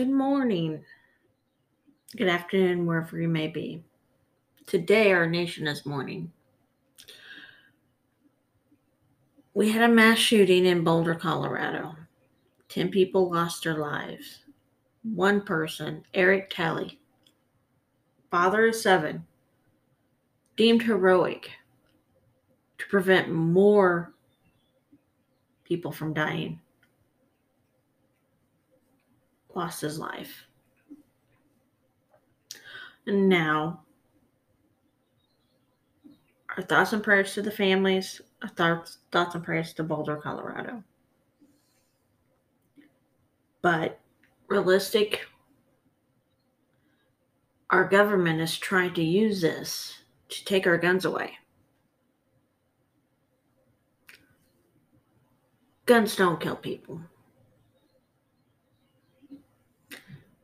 Good morning. Good afternoon, wherever you may be. Today, our nation is mourning. We had a mass shooting in Boulder, Colorado. 10 people lost their lives. One person, Eric Talley, father of seven, deemed heroic to prevent more people from dying, lost his life. And now, our thoughts and prayers to the families, our thoughts, thoughts and prayers to Boulder, Colorado. But realistic, our government is trying to use this to take our guns away. Guns don't kill people.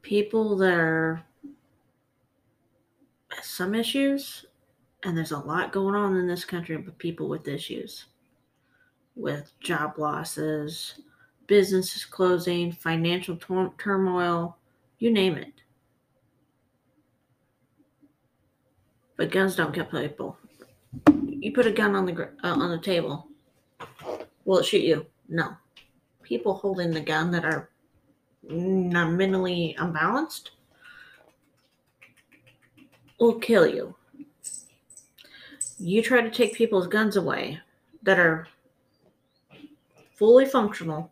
People that are some issues, and there's a lot going on in this country with people with issues, with job losses, businesses closing, financial turmoil, you name it. But guns don't kill people. You put a gun on the uh, on the table, will it shoot you? No. People holding the gun that are not mentally unbalanced will kill you. You try to take people's guns away that are fully functional,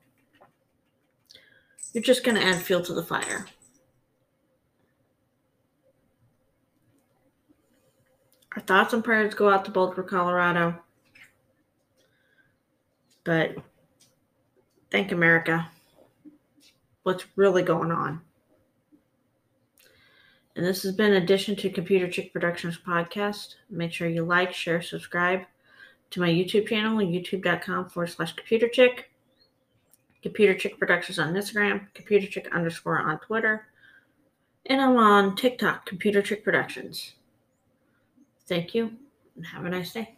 you're just going to add fuel to the fire. Our thoughts and prayers go out to Boulder, Colorado. But thank America. What's really going on? And this has been addition to Computer Chick Productions podcast. Make sure you like, share, subscribe to my YouTube channel, youtube.com forward slash computer chick. Computer Chick Productions on Instagram, Computer Chick underscore on Twitter, and I'm on TikTok, Computer Chick Productions. Thank you and have a nice day.